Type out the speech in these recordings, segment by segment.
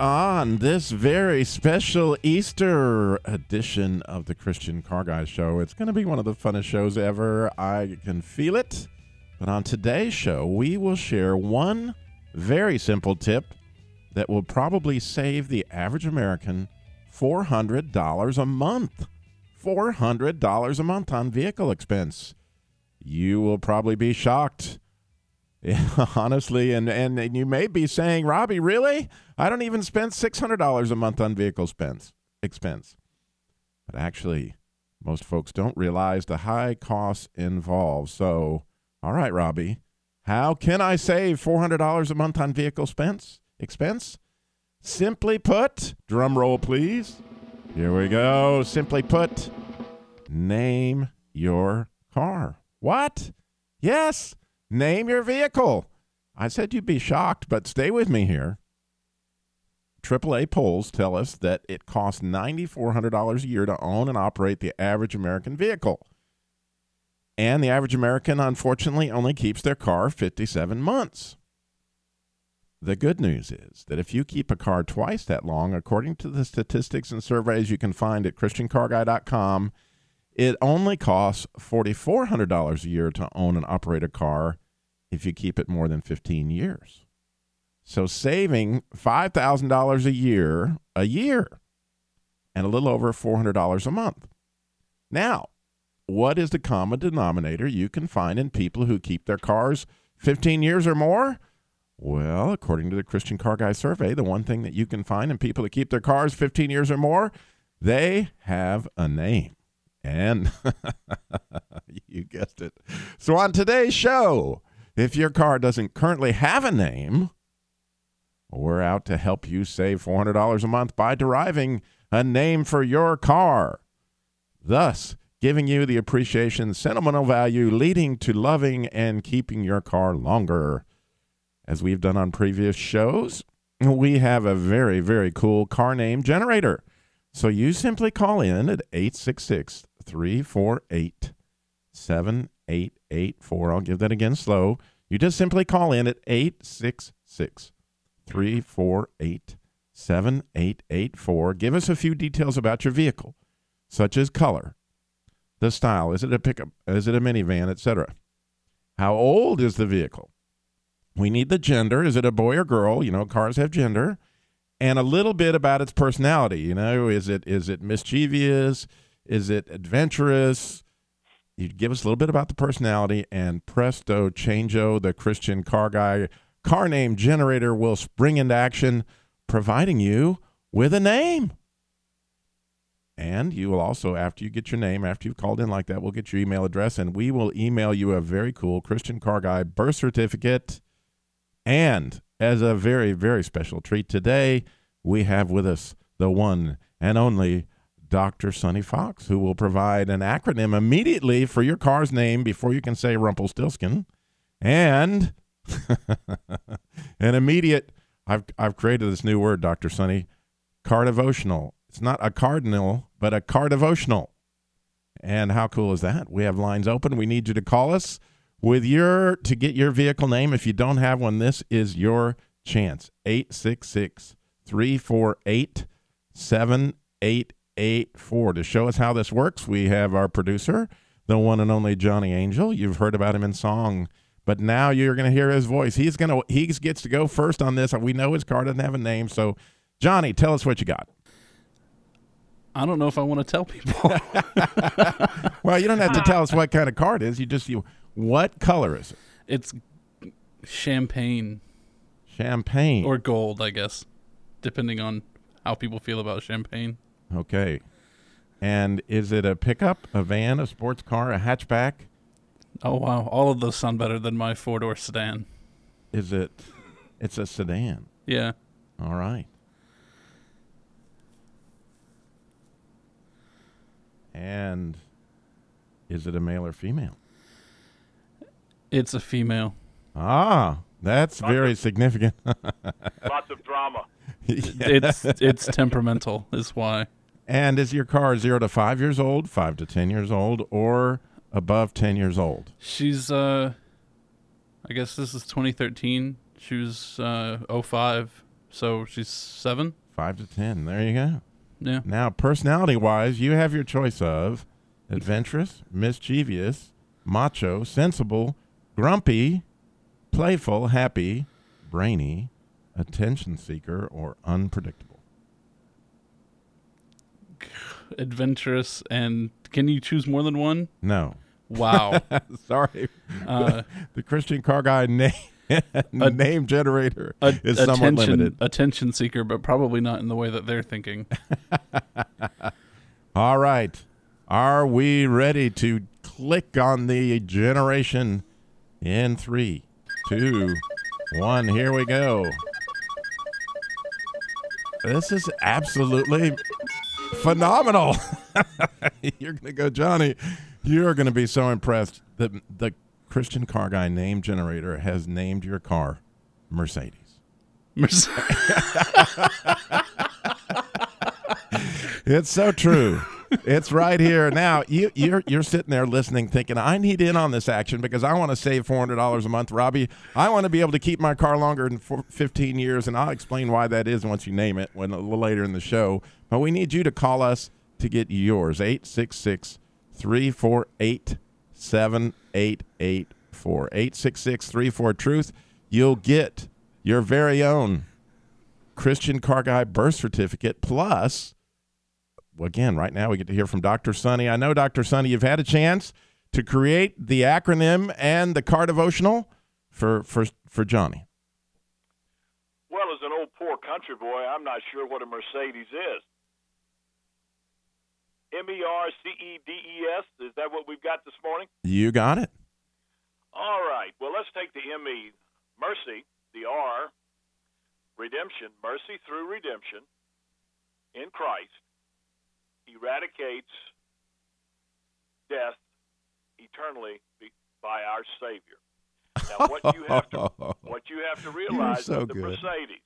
On this very special Easter edition of the Christian Car Guy Show, it's going to be one of the funnest shows ever. I can feel it. But on today's show, we will share one very simple tip that will probably save the average American $400 a month. $400 a month on vehicle expense. You will probably be shocked. honestly, and, and, and you may be saying, Robbie, really? I don't even spend $600 a month on vehicle expense. expense. But actually, most folks don't realize the high costs involved. So, all right, Robbie, how can I save $400 a month on vehicle expense? expense? Simply put, drum roll, please. Here we go. Simply put, name your car. What? Yes, name your vehicle. I said you'd be shocked, but stay with me here. AAA polls tell us that it costs $9,400 a year to own and operate the average American vehicle. And the average American, unfortunately, only keeps their car 57 months. The good news is that if you keep a car twice that long, according to the statistics and surveys you can find at ChristianCarGuy.com, it only costs $4,400 a year to own and operate a car if you keep it more than 15 years. So saving $5,000 a year, a year, and a little over $400 a month. Now, what is the common denominator you can find in people who keep their cars 15 years or more? Well, according to the Christian Car Guy survey, the one thing that you can find in people that keep their cars 15 years or more, they have a name. And you guessed it. So on today's show, if your car doesn't currently have a name, we're out to help you save $400 a month by deriving a name for your car. Thus, giving you the appreciation, sentimental value, leading to loving and keeping your car longer. As we've done on previous shows, we have a very, very cool car name generator. So you simply call in at 866 348 7884. I'll give that again slow. You just simply call in at 866 348 7884. Give us a few details about your vehicle, such as color, the style, is it a pickup, is it a minivan, etc. How old is the vehicle? We need the gender. Is it a boy or girl? You know, cars have gender. And a little bit about its personality. You know, is it is it mischievous? Is it adventurous? You give us a little bit about the personality, and presto, changeo, the Christian car guy car name generator will spring into action, providing you with a name. And you will also, after you get your name, after you've called in like that, we'll get your email address and we will email you a very cool Christian Car Guy birth certificate. And as a very, very special treat today, we have with us the one and only Dr. Sonny Fox, who will provide an acronym immediately for your car's name before you can say Rumpelstiltskin. And an immediate, I've, I've created this new word, Dr. Sonny, car devotional. It's not a cardinal, but a car devotional. And how cool is that? We have lines open. We need you to call us with your to get your vehicle name. If you don't have one, this is your chance. 866 348 7884. To show us how this works, we have our producer, the one and only Johnny Angel. You've heard about him in song, but now you're going to hear his voice. He's going to he gets to go first on this. We know his car doesn't have a name, so Johnny, tell us what you got. I don't know if I want to tell people. well, you don't have to tell us what kind of car it is. You just you what color is it? it's champagne Champagne. or gold, I guess, depending on how people feel about champagne. Okay. And is it a pickup, a van, a sports car, a hatchback? Oh wow, all of those sound better than my four door sedan. Is it it's a sedan. Yeah. All right. And is it a male or female? It's a female. Ah, that's very significant. Lots of drama. It's it's temperamental is why. And is your car zero to five years old, five to ten years old, or above ten years old? She's uh I guess this is 2013. She was uh 05, so she's 7. Five to ten. There you go. Yeah. Now, personality wise, you have your choice of adventurous, mischievous, macho, sensible, grumpy, playful, happy, brainy, attention seeker, or unpredictable. Adventurous and can you choose more than one? No. Wow. Sorry. Uh, the Christian car guy name, a, name generator a- is somewhat limited. attention seeker, but probably not in the way that they're thinking. All right. Are we ready to click on the generation in three, two, one? Here we go. This is absolutely phenomenal. You're going to go, Johnny. You're going to be so impressed that the Christian car guy name generator has named your car Mercedes. Merce- It's so true. It's right here now. You you're you're sitting there listening, thinking, I need in on this action because I want to save four hundred dollars a month, Robbie. I want to be able to keep my car longer than fifteen years, and I'll explain why that is once you name it when a little later in the show. But we need you to call us to get yours 866 348 7884 866 34 Truth. You'll get your very own Christian Car Guy birth certificate plus again, right now we get to hear from Dr. Sonny. I know, Dr. Sonny, you've had a chance to create the acronym and the car devotional for for for Johnny. Well, as an old poor country boy, I'm not sure what a Mercedes is. M E R C E D E S. Is that what we've got this morning? You got it. All right. Well, let's take the M E, mercy, the R, redemption, mercy through redemption in Christ eradicates death eternally by our Savior. Now, what you have to what you have to realize so with the good. Mercedes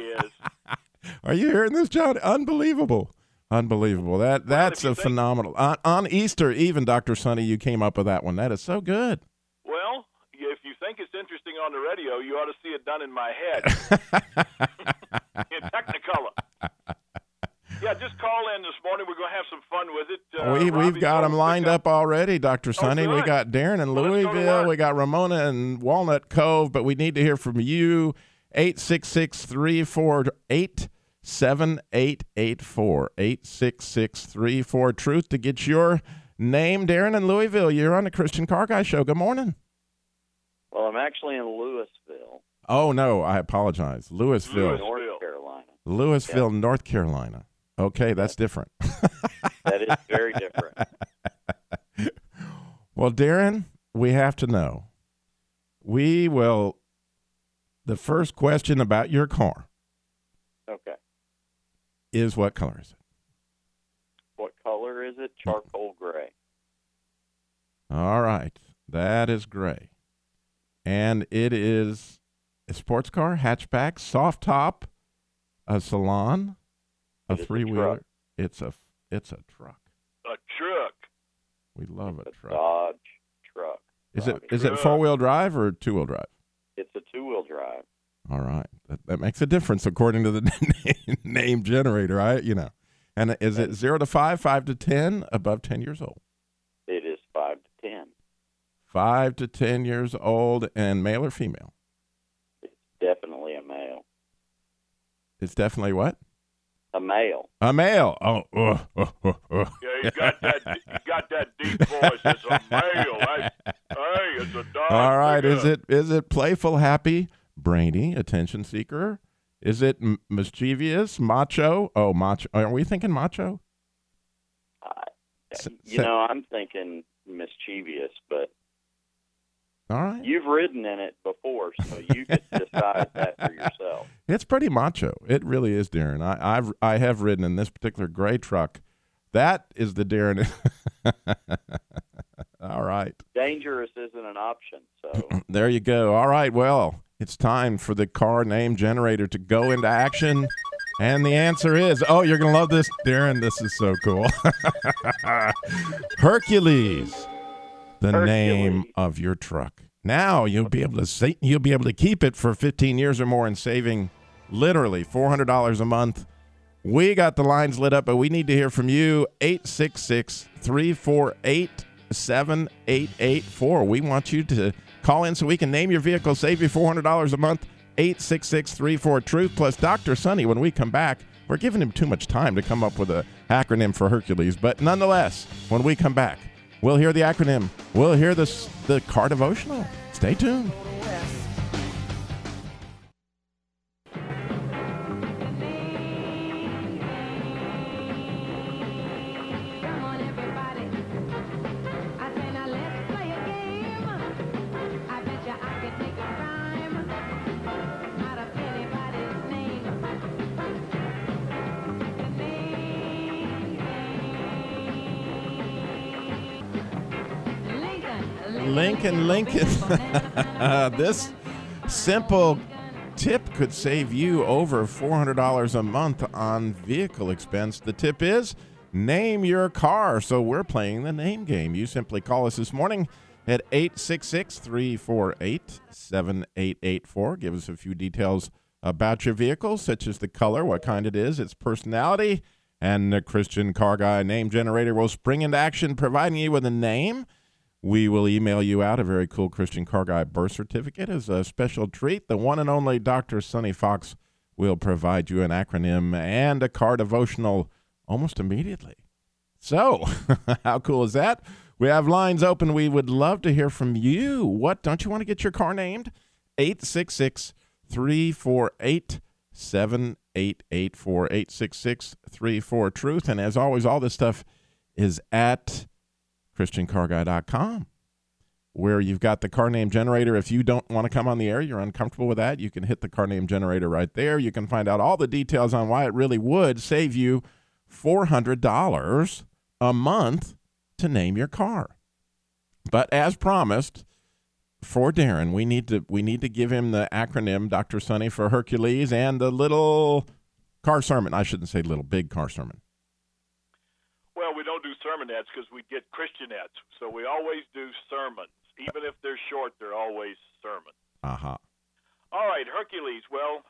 is Are you hearing this, John? Unbelievable. Unbelievable. That that's a phenomenal. On, on Easter, even Dr. Sonny, you came up with that one. That is so good. well, if you think it's interesting on the radio, you ought to see it done in my head in Technicolor. Yeah, just call in this morning. We're going to have some fun with it. Uh, we Robbie, we've got them lined up already, Dr. Sonny. we got Darren in Well, let's go Louisville. We got Ramona in Walnut Cove, but we need to hear from you. 866 348 7884. 866 34 Truth to get your name. Darren in Louisville, you're on the Christian Car Guy Show. Good morning. Well, I'm actually in Louisville, Oh, no, I apologize. Louisville. Louisville. North Carolina. Louisville, North Carolina. Okay, that's different. That is very different. Well, Darren, we have to know. We will. The first question about your car Okay. is what color is it? What color is it? Charcoal gray. All right. That is gray. And it is a sports car, hatchback, soft top, a salon, a It is a three wheeler. It's a it's a truck. A truck. We love a a truck. Dodge truck. Is it Robbie. is it four wheel drive or two wheel drive? It's a two-wheel drive. All right, that, that makes a difference according to the name, generator. I, you know, and is it zero to five, five to ten, above ten years old? It is five to ten. Five to ten years old, and male or female? It's definitely a male. It's definitely what? A male. A male. Oh, uh, uh, uh, uh. Yeah, you got that. You got that deep voice. It's a male. Hey, hey it's a dog. all right. Is it is it playful, happy, brainy, attention seeker? Is it m- mischievous, macho? Oh, macho. Are we thinking macho? I, S- you know, I'm thinking mischievous, but All right. you've ridden in it before, so you can decide that for yourself. It's pretty macho. It really is, Darren. I, I've I have ridden in this particular gray truck That is the Darren. All right. Dangerous isn't an option. So There you go. All right. Well, it's time for the car name generator to go into action. And the answer is oh, you're going to love this, Darren. This is so cool. Hercules, the Hercules. name of your truck. Now you'll be able to say, you'll be able to keep it for 15 years or more and saving literally $400 a month. We got the lines lit up, but we need to hear from you. 866 348 7884. We want you to call in so we can name your vehicle, save you $400 a month. 866 34 Truth plus Dr. Sonny. When we come back, we're giving him too much time to come up with a acronym for Hercules, but nonetheless, when we come back, we'll hear the acronym. We'll hear this, the car devotional. Stay tuned. Lincoln. This simple tip could save you over $400 a month on vehicle expense. The tip is name your car. So we're playing the name game. You simply call us this morning at 866 348 7884. Give us a few details about your vehicle, such as the color, what kind it is, its personality, and the Christian Car Guy name generator will spring into action, providing you with a name. We will email you out a very cool Christian Car Guy birth certificate as a special treat. The one and only Dr. Sonny Fox will provide you an acronym and a car devotional almost immediately. So, how cool is that? We have lines open. We would love to hear from you. What don't you want to get your car named? 866 348 7884 866 34 Truth. And as always, all this stuff is at ChristianCarGuy.com, where you've got the car name generator. If you don't want to come on the air, you're uncomfortable with that, you can hit the car name generator right there. You can find out all the details on why it really would save you $400 a month to name your car. But as promised, for Darren, we need to we need to give him the acronym Dr. Sonny for Hercules and the little car sermon. I shouldn't say little big car sermon. Well, we don't do sermonettes because we get Christianettes. So we always do sermons. Even if they're short, they're always sermons. Uh-huh. All right, Hercules. Well,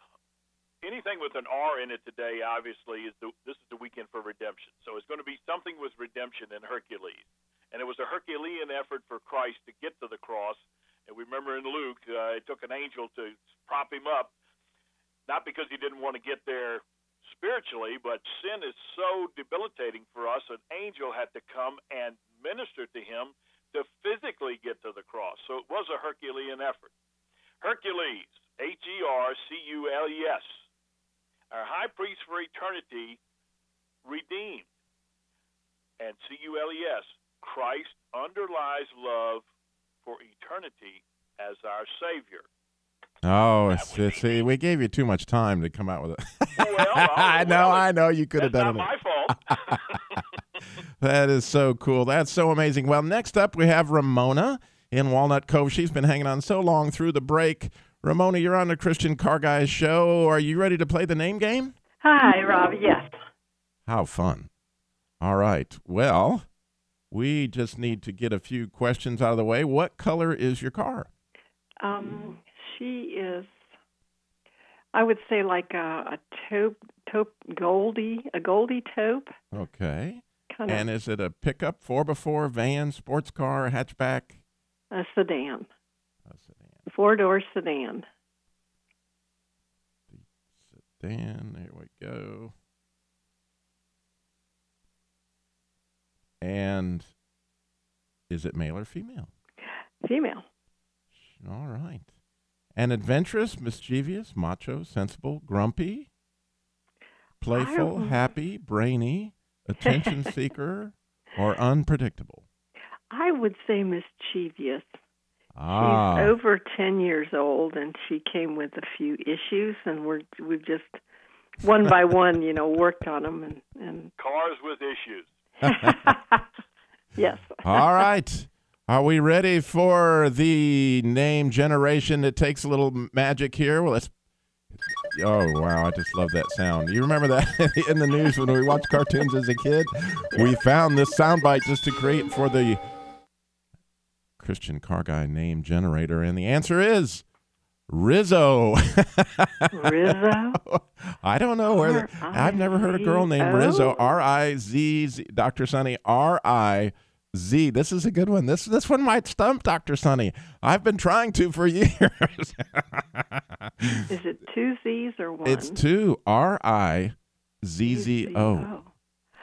anything with an R in it today, obviously, is the, this is the weekend for redemption. So it's going to be something with redemption in Hercules. And it was a Herculean effort for Christ to get to the cross. And we remember in Luke, uh, it took an angel to prop him up, not because he didn't want to get there spiritually, but sin is so debilitating for us, an angel had to come and minister to him to physically get to the cross. So it was a Herculean effort. Hercules, H E R C U L E S, our high priest for eternity, redeemed. And C U L E S, Christ underlies love for eternity as our Savior. Oh, it's, it's, see, we gave you too much time to come out with it. Well, I know, well, I know. You could have done not it. my fault. That is so cool. That's so amazing. Well, next up we have Ramona in Walnut Cove. She's been hanging on so long through the break. Ramona, you're on the Christian Car Guys show. Are you ready to play the name game? Hi, Rob. Yes. How fun. All right. Well, we just need to get a few questions out of the way. What color is your car? Um, she is, I would say, like a, a taupe, taupe, goldie, a goldie taupe. Okay. Kind of And is it a pickup, 4x4, van, sports car, hatchback? a sedan, A sedan. four door sedan. The Sedan. There we go. And is it male or female? Female. All right. And adventurous, mischievous, macho, sensible, grumpy, playful, happy, brainy, attention seeker, or unpredictable? I would say mischievous. Ah, She's over 10 years old and she came with a few issues and we're we've just one by one, you know, worked on them and and Cars with issues. yes. All right. Are we ready for the name generation? It takes a little magic here. Well, let's. Oh wow! I just love that sound. You remember that in the news when we watched cartoons as a kid? We found this soundbite just to create for the Christian car guy name generator, and the answer is Rizzo. Rizzo. I don't know where. The, I've never heard a girl named Rizzo. R I Z Z. Doctor Sonny. R I Z. This is a good one. This this one might stump Doctor Sonny. I've been trying to for years. Is it two Z's or one? it's two R I Z Z O. Oh.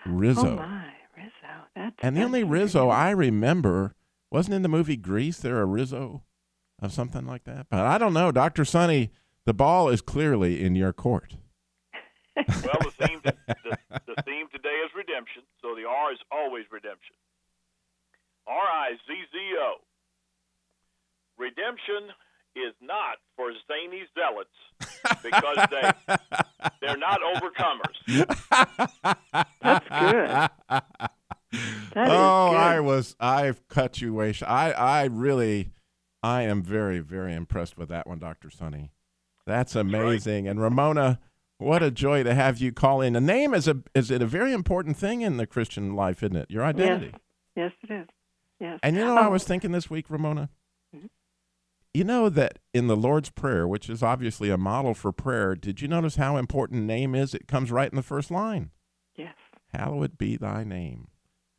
Rizzo. Oh Rizzo. my, Rizzo. That's, And the that's only Rizzo good. I remember wasn't in the movie Grease. There a Rizzo of something like that. But I don't know, Doctor Sonny, The ball is clearly in your court. Well, the theme the, the theme today is redemption, so the R is always redemption. R I Z Z O. Redemption is not for zany zealots because they they're not overcomers. That's good. That is oh, good. I was. I've cut you way. Sh- I. I really. I am very, very impressed with that one, Doctor Sonny. That's amazing. And Ramona, what a joy to have you call in. A name is a is it a very important thing in the Christian life, isn't it? Your identity. Yes, Yes, it is. And you know, I Oh, was thinking this week, Ramona. Mhm. You know that in the Lord's Prayer, which is obviously a model for prayer, did you notice how important name is? It comes right in the first line. Yes. Hallowed be thy name.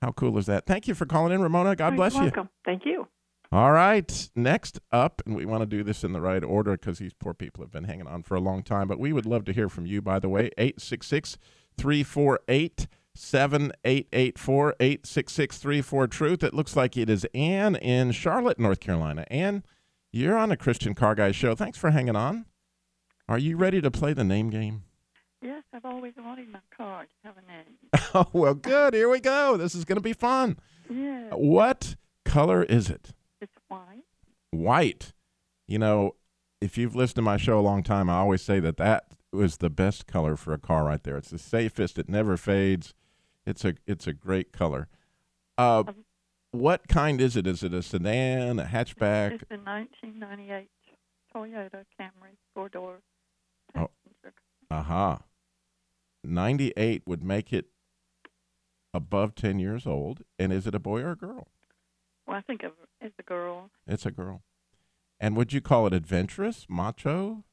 How cool is that? Thank you for calling in, Ramona. God Oh, bless you're you. Welcome. Thank you. All right. Next up, and we want to do this in the right order because these poor people have been hanging on for a long time, but we would love to hear from you, by the way. 866 348 7884 866 34 Truth. It looks like it is Ann in Charlotte, North Carolina. Ann, you're on a Christian Car Guy show. Thanks for hanging on. Are you ready to play the name game? Yes, I've always wanted my car to have a name. Oh, well, good. Here we go. This is going to be fun. Yeah, What color is it? it's white. white. You know, if you've listened to my show a long time, I always say that that was the best color for a car right there. It's the safest. It never fades. It's a it's a great color. Uh, what kind is it? Is it a sedan, a hatchback? It's a 1998 Toyota Camry four door. Oh. Aha. 98 would make it above 10 years old. And is it a boy or a girl? Well, I think of it's a girl. It's a girl. And would you call it adventurous, macho,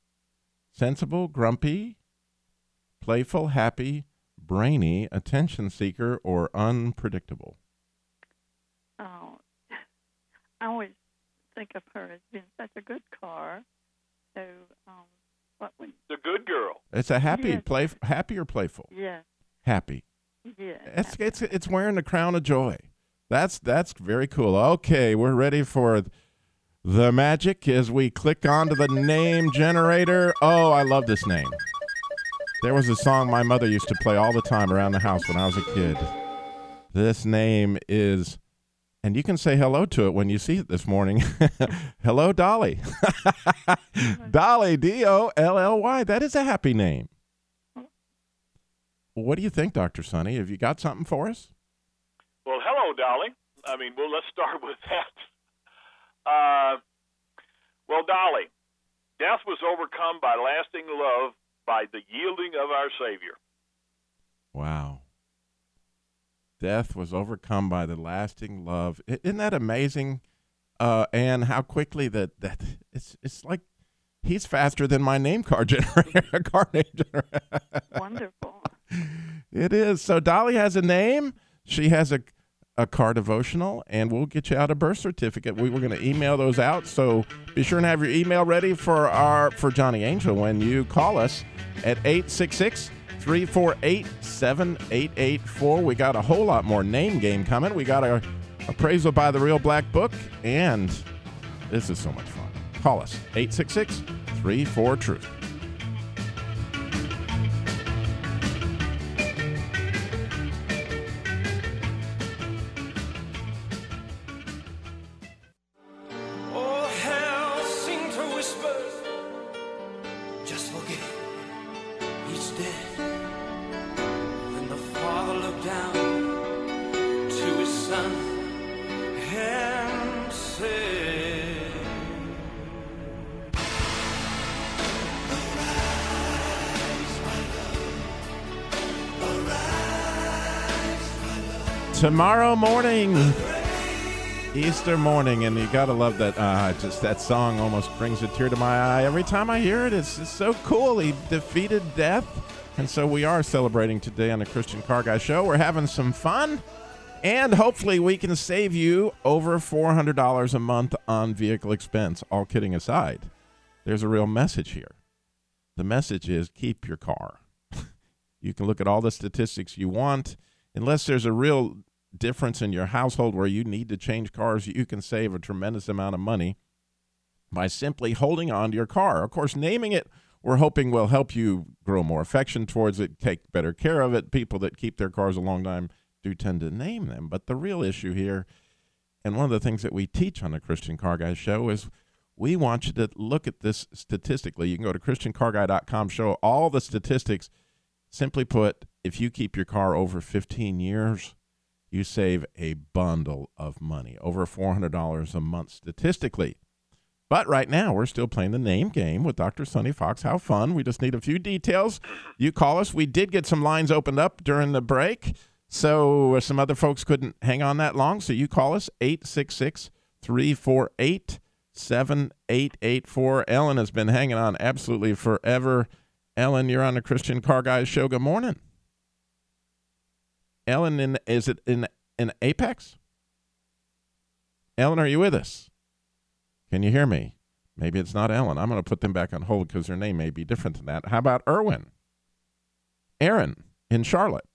sensible, grumpy, playful, happy, brainy, attention seeker, or unpredictable? Oh, I always think of her as being such a good car. So, um, what would? The good girl. It's a happy, Yes. play, happy or playful? Yeah, Happy. yeah. It's it's it's wearing the crown of joy. That's that's very cool. Okay, we're ready for the magic as we click onto the name generator. Oh, I love this name. There was a song my mother used to play all the time around the house when I was a kid. This name is and you can say hello to it when you see it this morning. hello, Dolly. Dolly, D O L L Y. That is a happy name. What do you think, Dr. Sonny? Have you got something for us? Well, hello, Dolly. I mean, well, let's start with that. Uh, well, Dolly, death was overcome by lasting love by the yielding of our Savior. Wow. Death was overcome by the lasting love. Isn't that amazing? Uh, and how quickly that, that it's it's like he's faster than my name card generator. car name generator. Wonderful. It is. So Dolly has a name. She has a a car devotional, and we'll get you out a birth certificate. We were going to email those out, so be sure and have your email ready for our for Johnny Angel when you call us at 866 348 7884. We got a whole lot more name game coming. We got our appraisal by the Real Black Book, and this is so much fun. Call us 866 34 Truth. Tomorrow morning, Easter morning, and you gotta love that. Uh, just that song almost brings a tear to my eye every time I hear it. It's, it's so cool. He defeated death, and so we are celebrating today on the Christian Car Guy Show. We're having some fun, and hopefully we can save you over four hundred dollars a month on vehicle expense. All kidding aside, there's a real message here. The message is keep your car. you can look at all the statistics you want unless there's a real difference in your household where you need to change cars, you can save a tremendous amount of money by simply holding on to your car. Of course, naming it, we're hoping will help you grow more affection towards it, take better care of it. People that keep their cars a long time do tend to name them. But the real issue here, and one of the things that we teach on the Christian Car Guy show is we want you to look at this statistically. You can go to christiancarguy.com, show all the statistics. Simply put, if you keep your car over 15 years, you save a bundle of money, over $400 a month statistically. But right now, we're still playing the name game with Dr. Sonny Fox. How fun. We just need a few details. You call us. We did get some lines opened up during the break, so uh, some other folks couldn't hang on that long. So you call us 866 348 7884. Ellen has been hanging on absolutely forever. Ellen, you're on the Christian Car Guys show. Good morning. Ellen, in, is it in in Apex? Ellen, are you with us? Can you hear me? Maybe it's not Ellen. I'm going to put them back on hold because their name may be different than that. How about Erwin? Aaron in Charlotte.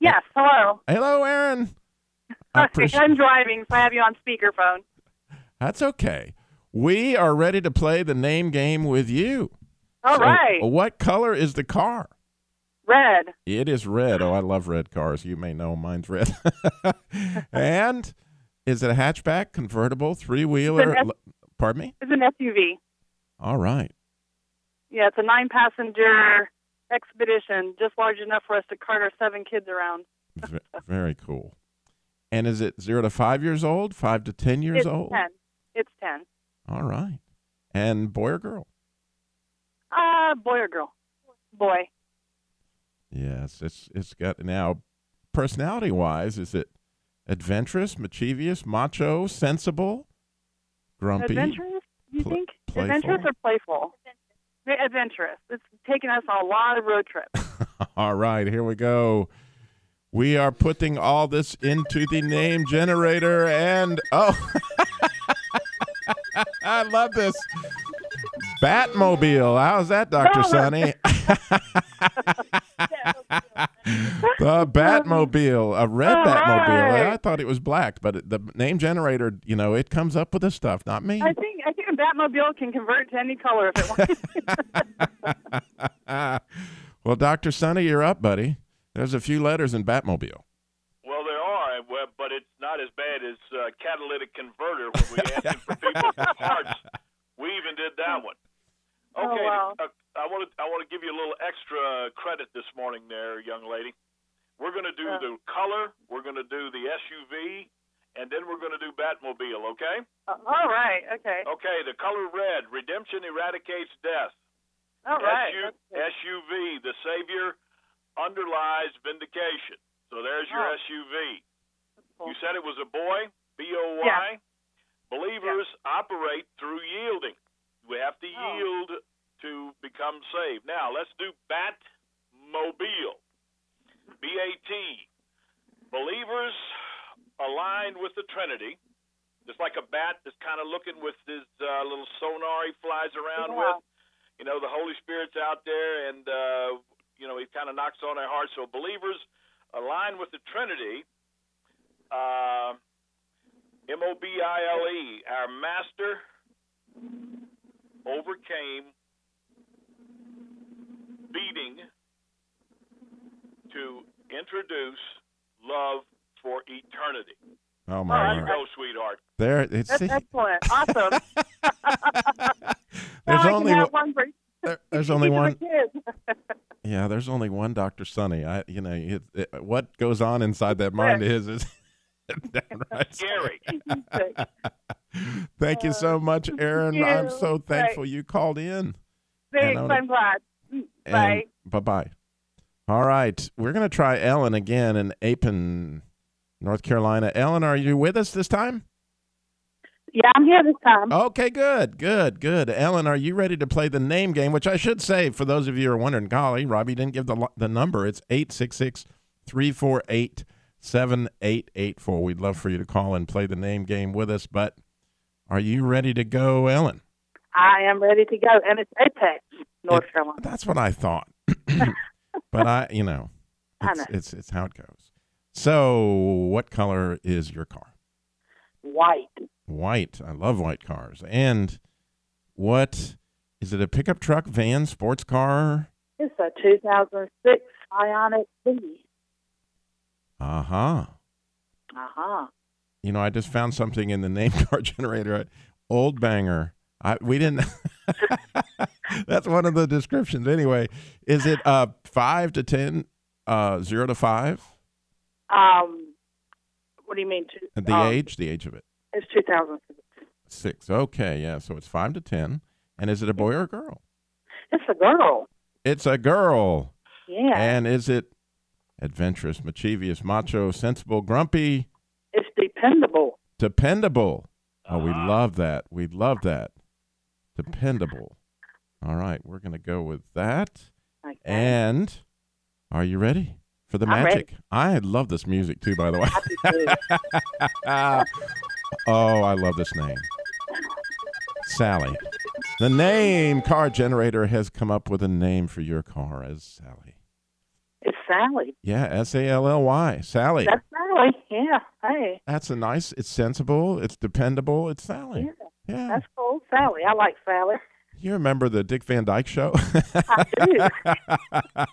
Yes, hello. Hello, Aaron. I I'm driving, so I have you on speakerphone. That's okay. We are ready to play the name game with you. All So, right. What color is the car? Red. It is red. Oh, I love red cars. You may know mine's red. and is it a hatchback, convertible, three wheeler? An Pardon me? It's an SUV. All right. Yeah, it's a nine passenger expedition, just large enough for us to cart our seven kids around. V- very cool. And is it zero to five years old, five to 10 years it's old? 10. It's 10. All right. And boy or girl? Uh, boy or girl? Boy. Yes, it's it's got now personality wise, is it adventurous, mischievous, macho, sensible, grumpy? Adventurous, you Pl- think? playful? Adventurous or playful? Ve- Adventurous. It's taken us on a lot of road trips. All right, here we go. We are putting all this into the name generator and oh I love this. Batmobile. How's that, Dr. Sonny? the Batmobile, a red All Batmobile. right. I thought it was black, but the name generator, you know, it comes up with the stuff, not me. I think I think a Batmobile can convert to any color if it wants. well, Dr. Sonny, you're up, buddy. There's a few letters in Batmobile. Well, there are, but it's not as bad as uh, catalytic converter when we asked it for people's parts. We even did that one. Oh, Okay, wow. uh, I want to I want to give you a little extra credit this morning, there, young lady. We're going to do Uh. the color, we're going to do the SUV, and then we're going to do Batmobile. Okay? Uh, All right. Okay. Okay. The color red, redemption eradicates death. All right. SU, SUV, the Savior underlies vindication. So there's your Oh. SUV. Cool. You said it was a boy, B O Y. Yeah. Believers operate through yielding. We have to Oh. yield to become saved. Now, let's do Batmobile. B A T. Believers aligned with the Trinity, just like a bat that's kind of looking with his uh, little sonar he flies around Yeah. with. You know, the Holy Spirit's out there, and uh, you know he kind of knocks on our hearts. So believers aligned with the Trinity. Uh, M O B I L E, our Master overcame beating to introduce love for eternity. Oh my There you go, sweetheart. There it's That's see, excellent. Awesome. there's Now only can one, one for there- there's only one yeah, there's only one Dr. Sonny. I you know, it, it, what goes on inside that mind is is downright Scary. Thank you so uh, much, Aaron. I'm you. so Right. thankful you called in. Thanks. I'm glad. Bye. bye bye. All right, we're gonna try Ellen again in Apen, North Carolina. Ellen, are you with us this time? Yeah, I'm here this time. Okay, good, good, good. Ellen, are you ready to play the name game? Which I should say, for those of you who are wondering, golly, Robbie didn't give the the number. It's 866 348 7884. We'd love for you to call and play the name game with us. But are you ready to go, Ellen? I am ready to go, and it's Apex, North It- Carolina. That's what I thought. but I, you know, it's, know. it's it's how it goes. So, what color is your car? White. White. I love white cars. And what is it? A pickup truck, van, sports car? It's a 2006 Ionic B. Uh huh. Uh huh. You know, I just found something in the name card generator. Old banger. I we didn't. That's one of the descriptions. Anyway, is it uh five to ten, uh zero to five? Um, what do you mean? Two, The um, age, the age of it. It's 2006. Six. Okay, yeah. So it's five to ten. And is it a boy or a girl? It's a girl. It's a girl. Yeah. And is it adventurous, mischievous, macho, sensible, grumpy, it's dependable. dependable? Oh, we love that. We love that. Dependable. All right, we're going to go with that. Okay. And are you ready for the I'm ready. magic? I love this music too, by the way. I do too. oh, I love this name. Sally. The name car generator has come up with a name for your car as Sally. it's Sally. Yeah, S A L L Y. Sally. That's Sally. Yeah. Hey. That's a nice, it's sensible, it's dependable, it's Sally. Yeah. Yeah. That's cool. Sally. I like Sally. You remember the Dick Van Dyke show? I do.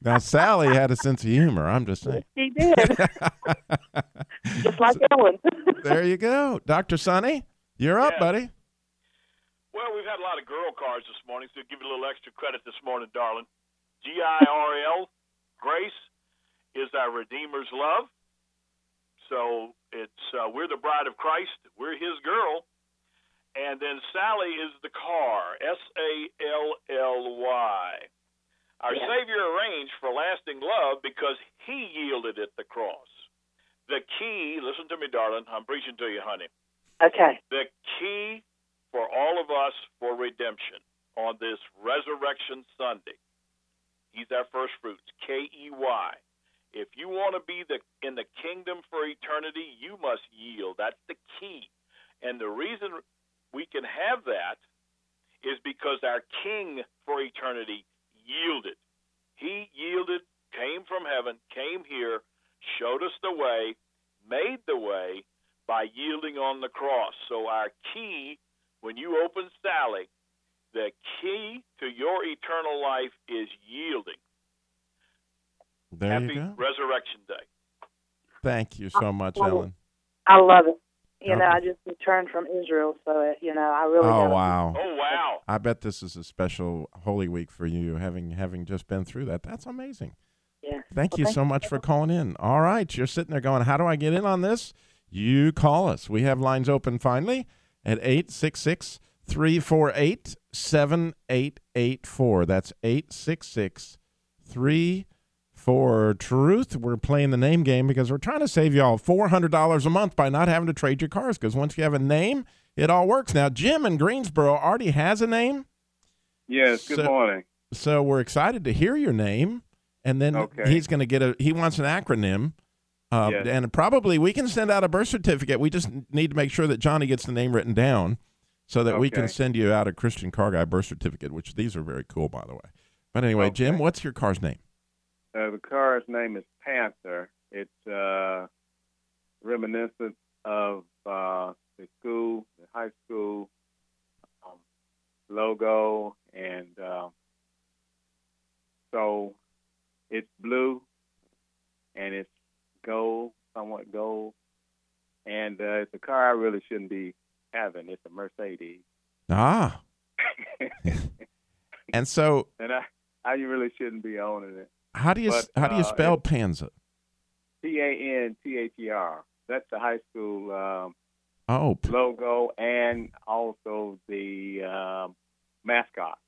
now, Sally had a sense of humor. I'm just saying. She did. Just like Ellen. there you go. Dr. Sonny, you're up, Yeah. buddy. Well, we've had a lot of girl cards this morning, so give you a little extra credit this morning, darling. G I R L, Grace, is our Redeemer's love. So it's uh, we're the bride of Christ. We're His girl. And then Sally is the car. S A L L Y. Our Yeah. Savior arranged for lasting love because He yielded at the cross. The key, listen to me, darling. I'm preaching to you, honey okay. the key for all of us for redemption on this Resurrection Sunday. He's our first fruits, K E Y. If you want to be the in the kingdom for eternity, you must yield. That's the key. And the reason we can have that is because our king for eternity yielded. He yielded, came from heaven, came here, showed us the way, made the way, by yielding on the cross. So our key, when you open Sally, the key to your eternal life is yielding. There Happy you go. Resurrection Day. Thank you so much, Oh, Ellen. I love it. You know, I just returned from Israel, so uh, you know, I really. Oh, gotta- wow. Oh wow! I bet this is a special Holy Week for you, having having just been through that. That's amazing. Yeah. Thank Well, you thank so you much so for calling in. All right, you're sitting there going, "How do I get in on this?" You call us. We have lines open finally at 866 348 7884. That's 866 34 Truth. We're playing the name game because we're trying to save y'all $400 a month by not having to trade your cars because once you have a name, it all works. Now, Jim in Greensboro already has a name. Yes, good So- morning. So we're excited to hear your name, and then Okay. he's going to get a. He wants an acronym, uh, Yes. and probably we can send out a birth certificate. We just need to make sure that Johnny gets the name written down, so that we can send you out a Christian car guy birth certificate. Which these are very cool, by the way. But anyway, Jim, what's your car's name? Uh, the car's name is Panther. It's uh, reminiscent of uh, the school, the high school um, logo, and uh, so it's blue and it's gold, somewhat gold, and uh, it's a car I really shouldn't be having. It's a Mercedes, Ah, and so and I I really shouldn't be owning it. How do you But, how do you uh, spell it- Panza? P A N T H E R. That's the high school um, Oh, logo and also the um, mascot.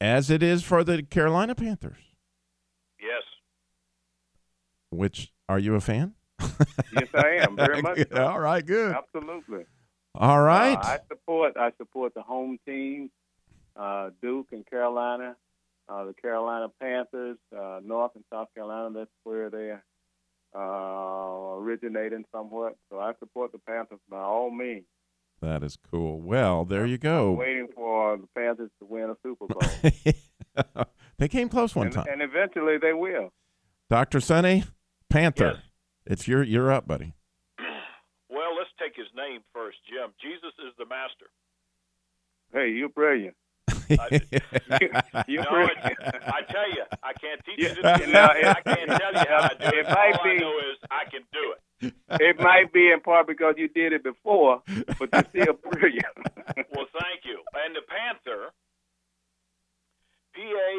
as it is for the Carolina Panthers. Yes. Which are you a fan? yes, I am very much. So. All right, good. Absolutely. All right. Uh, I support. I support the home team, uh, Duke and Carolina, uh, the Carolina Panthers, uh, North and South Carolina. That's where they uh, originating somewhat. So I support the Panthers by all means. That is cool. Well, there you go. Waiting for the Panthers to win a Super Bowl, they came close one and, time. and eventually they will. Dr. Sonny, Panther. It's your you're up, buddy. Well, let's take his name first, Jim. Jesus is the master. Hey, you're brilliant. you're no, brilliant. it, I tell you, I can't teach you to do it. I can't tell you how to do it. it might All I be- know is I can do it. it might be in part because you did it before, but you're still brilliant. Well, thank you. And the Panther, P A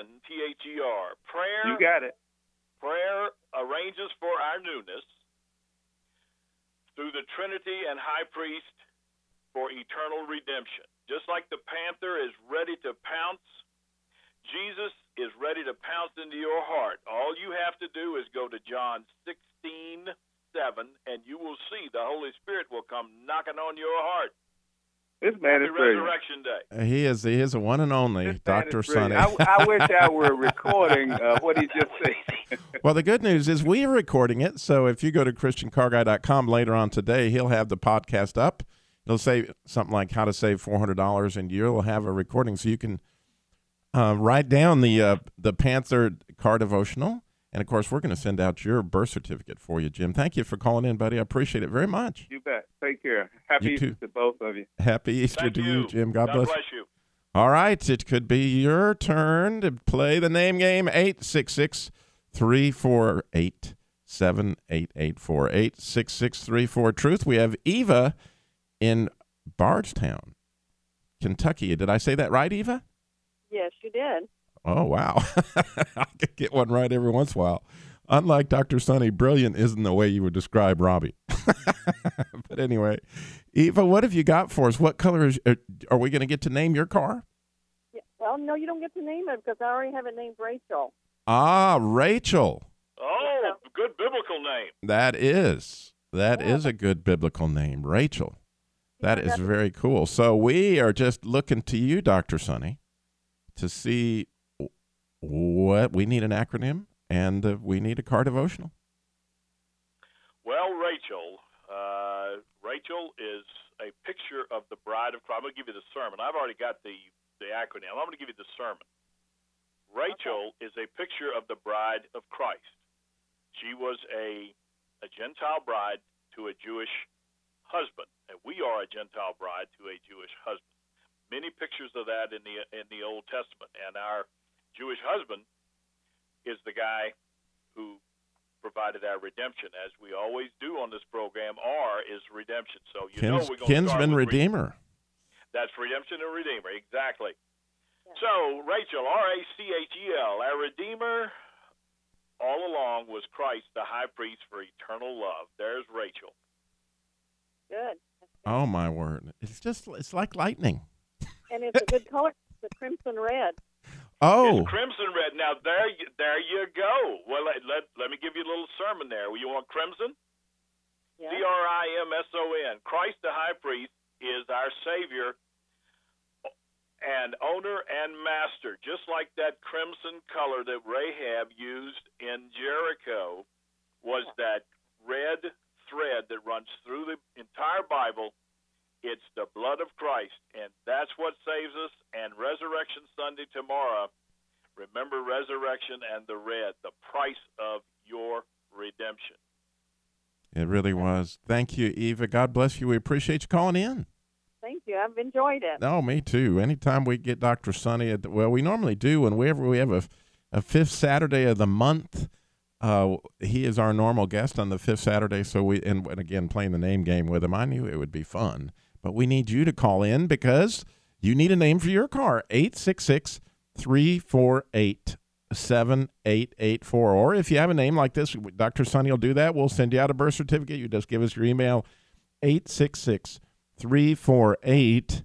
N T H E R, prayer. you got it. Prayer arranges for our newness through the Trinity and High Priest for eternal redemption. Just like the panther is ready to pounce, Jesus is ready to pounce into your heart. All you have to do is go to John 16, 7, and you will see the Holy Spirit will come knocking on your heart. This man Happy is brilliant. Resurrection Day. Uh, He is he is a one and only Man Dr. is Sonny. I, I wish I were recording uh, what he just said. well, the good news is we are recording it. So if you go to christiancarguy.com later on today, he'll have the podcast up. It'll say something like how to save four hundred dollars, and you'll have a recording, so you can uh, write down the uh, the Panther car devotional. And of course, we're going to send out your birth certificate for you, Jim. Thank you for calling in, buddy. I appreciate it very much. You bet. Take care. Happy You Easter too. to both of you. Happy Easter Thank to you, you. Jim. God, God bless. bless you. All right, it could be your turn to play the name game 866 348 7884. 866 34 Truth. We have Eva in Bardstown, Kentucky. Did I say that right, Eva? Yes, you did. Oh, wow. I could get one right every once in a while. Unlike Dr. Sonny, brilliant isn't the way you would describe Robbie. but anyway, Eva, what have you got for us? What color is, are, are we going to get to name your car? Yeah. Well, no, you don't get to name it because I already have it named Rachel. Ah, Rachel. Oh, good biblical name. That is. that is a good biblical name, Rachel. That is very cool. So we are just looking to you, Dr. Sonny, to see what we need an acronym and uh, we need a car devotional. Well, Rachel, uh, Rachel is a picture of the bride of Christ. I'm going to give you the sermon. I've already got the, the acronym. I'm going to give you the sermon. Rachel is a picture of the bride of Christ. She was a, a Gentile bride to a Jewish husband, and we are a Gentile bride to a Jewish husband. Many pictures of that in the in the Old Testament, and our Jewish husband is the guy who provided our redemption, as we always do on this program. R is redemption. So you know we're going to start kinsman with re- redeemer. That's redemption and redeemer, exactly. So Rachel, R A C H E L, our redeemer, all along was Christ, the high priest for eternal love. There's Rachel. Good. Oh my word! It's just it's like lightning. And it's a good color. The crimson red. Oh, It's crimson red. Now there, you, there you go. Well, let, let let me give you a little sermon there. You want crimson? C R I M S O N. Christ the high priest is our Savior and owner and master, just like that crimson color that Rahab used in Jericho was that red thread that runs through the entire Bible. It's the blood of Christ, and that's what saves us. And Resurrection Sunday tomorrow, remember resurrection and the red, the price of your redemption. it really was. Thank you, Eva. God bless you. We appreciate you calling in. Thank you. I've enjoyed it. No, me too. Anytime we get Dr. Sonny, at, the, well, we normally do whenever we have a, a fifth Saturday of the month. Uh, he is our normal guest on the fifth Saturday. So we, and, and again, playing the name game with him, I knew it would be fun. But we need you to call in because you need a name for your car. 866 348 7884. Or if you have a name like this, Dr. Sonny will do that. We'll send you out a birth certificate. You just give us your email 866 348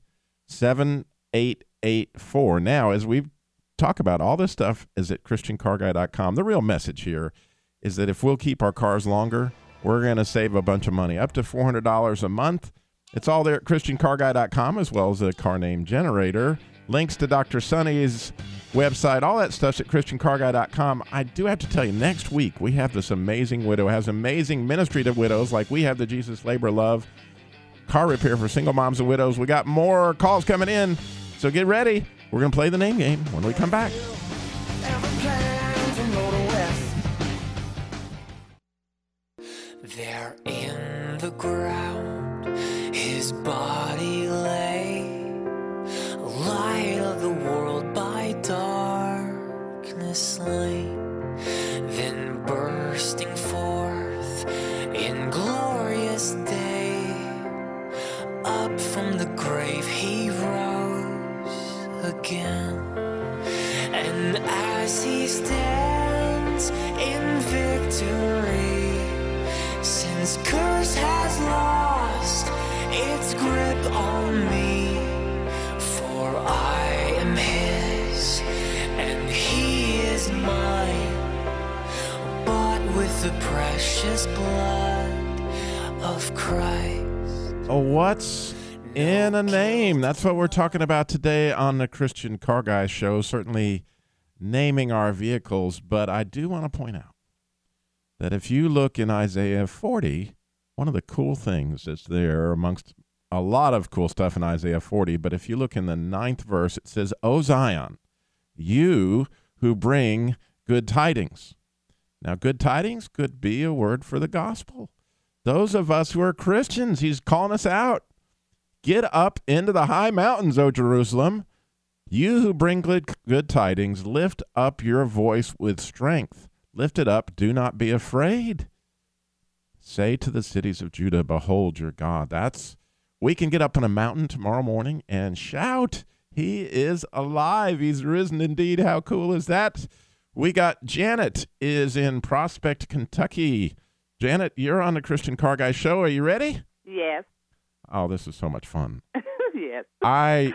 7884. Now, as we talk about all this stuff is at christiancarguy.com. The real message here is that if we'll keep our cars longer, we're going to save a bunch of money, up to $400 a month. It's all there at ChristianCarGuy.com as well as a car name generator. Links to Dr. Sonny's website, all that stuff's at ChristianCarGuy.com. I do have to tell you, next week we have this amazing widow, has amazing ministry to widows, like we have the Jesus Labor Love car repair for single moms and widows. We got more calls coming in, so get ready. We're going to play the name game when we come back. There in the ground, his body lay, light of the world by darkness slain, then bursting forth in glorious day, up from the grave he rose again, and as he stands in victory. Since curse has lost its grip on me, for I am his and he is mine, bought with the precious blood of Christ. Oh, what's in a name? That's what we're talking about today on the Christian Car Guy Show. Certainly naming our vehicles, but I do want to point out that if you look in Isaiah 40, one of the cool things that's there amongst a lot of cool stuff in Isaiah 40, but if you look in the ninth verse, it says, O Zion, you who bring good tidings. Now, good tidings could be a word for the gospel. Those of us who are Christians, he's calling us out. Get up into the high mountains, O Jerusalem. You who bring good, good tidings, lift up your voice with strength. Lift it up, do not be afraid. Say to the cities of Judah, Behold your God. That's we can get up on a mountain tomorrow morning and shout, He is alive. He's risen indeed. How cool is that? We got Janet is in Prospect, Kentucky. Janet, you're on the Christian Car Guy show. Are you ready? Yes. Oh, this is so much fun. yes. I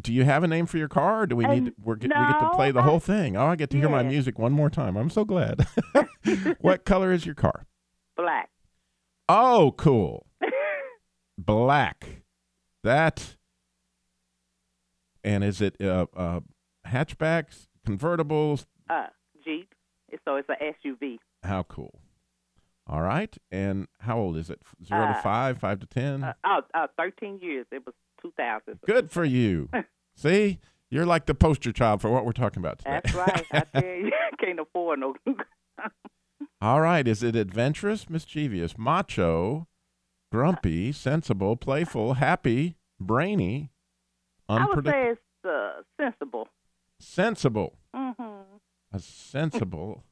do you have a name for your car or do we need to, we're, get- we get to play the whole thing? Oh, I get to hear my music one more time. I'm so glad. what color is your car? Black. Oh, cool. Black. That. And is it uh, uh, hatchbacks, convertibles? Uh, Jeep. So it's a SUV. How cool. All right. And how old is it? Zero to Uh, five, five to 10? Uh, oh, uh, 13 years. It was 2000. Good for you. See, you're like the poster child for what we're talking about today. That's right. I tell you, can't afford no. All right. Is it adventurous, mischievous, macho, grumpy, sensible, playful, happy, brainy, unpredictable? I would say it's uh, sensible. sensible? Mm-hmm. A sensible.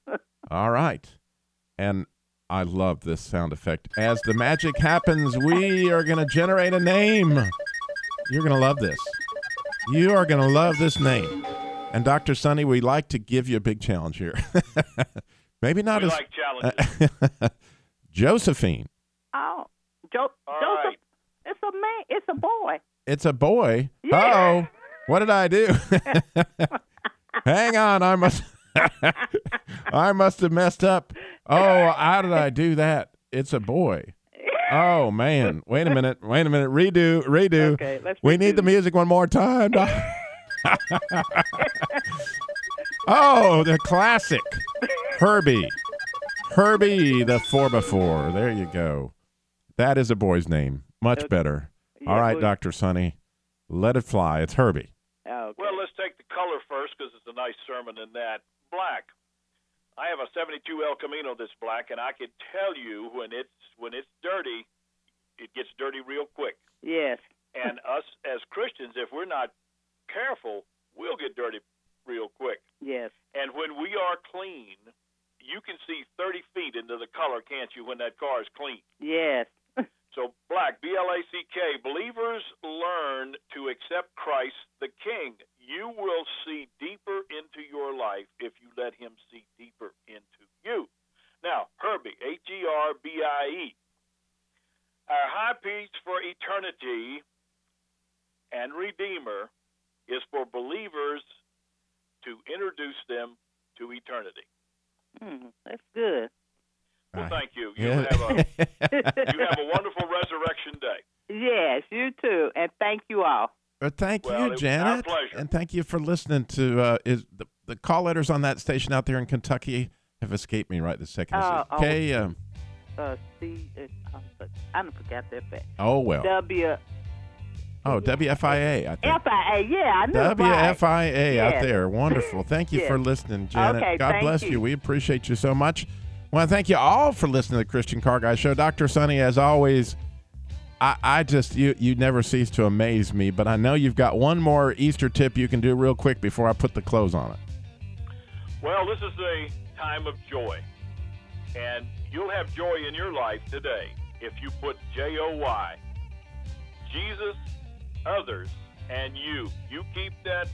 All right. And I love this sound effect. As the magic happens, we are going to generate a name. You're going to love this. You are going to love this name. And Dr. Sonny, we like to give you a big challenge here. Maybe not We as like challenges. Josephine. Oh, jo- All Joseph. right. It's a man. It's a boy. It's a boy. Yeah. Oh, what did I do? Hang on, I must I must have messed up. Oh, how did I do that? It's a boy. Oh man. Wait a minute. Wait a minute. Redo. Redo. Okay, let's we need the music one more time. oh, the classic. Herbie. Herbie the 4x4. There you go. That is a boy's name. Much Okay. better. All Yeah, right, Dr. Sonny. Let it fly. It's Herbie. Okay. Well, let's take the color first because it's a nice sermon in that. Black. I have a 72 El Camino that's black, and I can tell you when it's when it's dirty, it gets dirty real quick. Yes. And us as Christians, if we're not careful, we'll get dirty real quick. Yes. And when we are clean, you can see 30 feet into the color, can't you, when that car is clean? Yes. So, black, B L A C K, believers learn to accept Christ the King. You will see deeper into your life if you let Him see deeper into you. Now, Herbie, H E R B I E. Our high peace for eternity and Redeemer is for believers to introduce them to eternity. Hmm, that's good. Well, thank you. you. You Yeah. have a you have a wonderful resurrection day. Yes, you too. And thank you all. Well, thank Well, you, was our Janet, pleasure. and thank you for listening to. Uh, is the, the call letters on that station out there in Kentucky have escaped me right this second. Is it Oh. K. Um, Uh, C, uh, I don't forgot that fact. oh well. W, Oh, WFIA. I think. FIA, yeah, I knew it right. WFIA out Yes. there. Wonderful. Thank you Yes. for listening, Janet. Okay, God thank bless you. you. We appreciate you so much. Well, thank you all for listening to the Christian Car Guy Show. Dr. Sonny, as always, I, I just, you, you never cease to amaze me, but I know you've got one more Easter tip you can do real quick before I put the close on it. Well, this is a time of joy. And you'll have joy in your life today if you put J O Y, Jesus, others, and you. You keep that,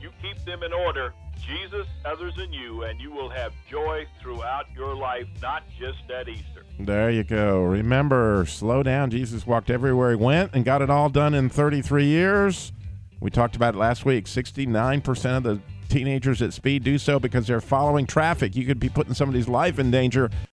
you keep them in order. Jesus, others, and you, and you will have joy throughout your life, not just at Easter. There you go. Remember, slow down. Jesus walked everywhere he went and got it all done in 33 years. We talked about it last week. 69% of the teenagers at speed do so because they're following traffic. You could be putting somebody's life in danger